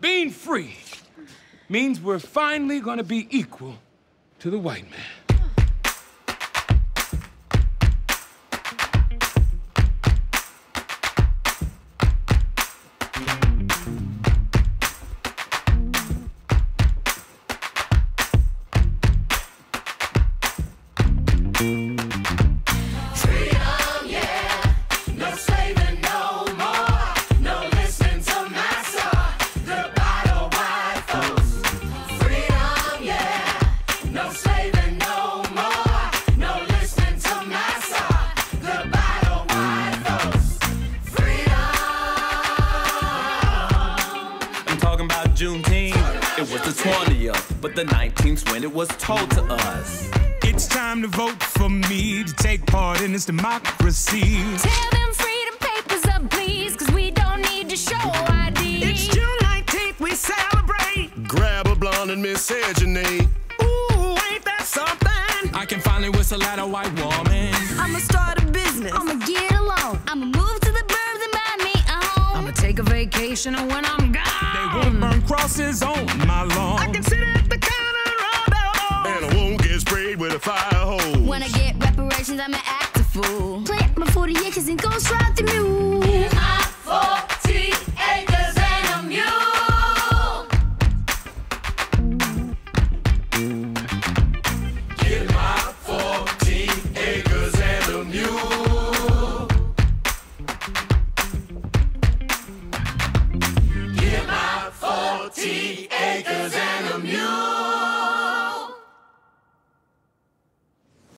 Being free means we're finally gonna be equal to the white man. About Juneteenth. But the 19th when it was told to us. It's time to vote for me to take part in this democracy. Tell them freedom papers up, please, cause we don't need to show ID. It's June 19th, we celebrate. Grab a blonde and miscegenate. I can finally whistle at a white woman. I'ma start a business. I'ma get along. I'ma move to the burbs and buy me a home. I'ma take a vacation and when I'm gone, They won't burn crosses on my lawn. I can sit at the counter all day long. And I won't get sprayed with a fire hose. When I get reparations, I'ma act a fool. Plant my 40 acres and go strike the mule.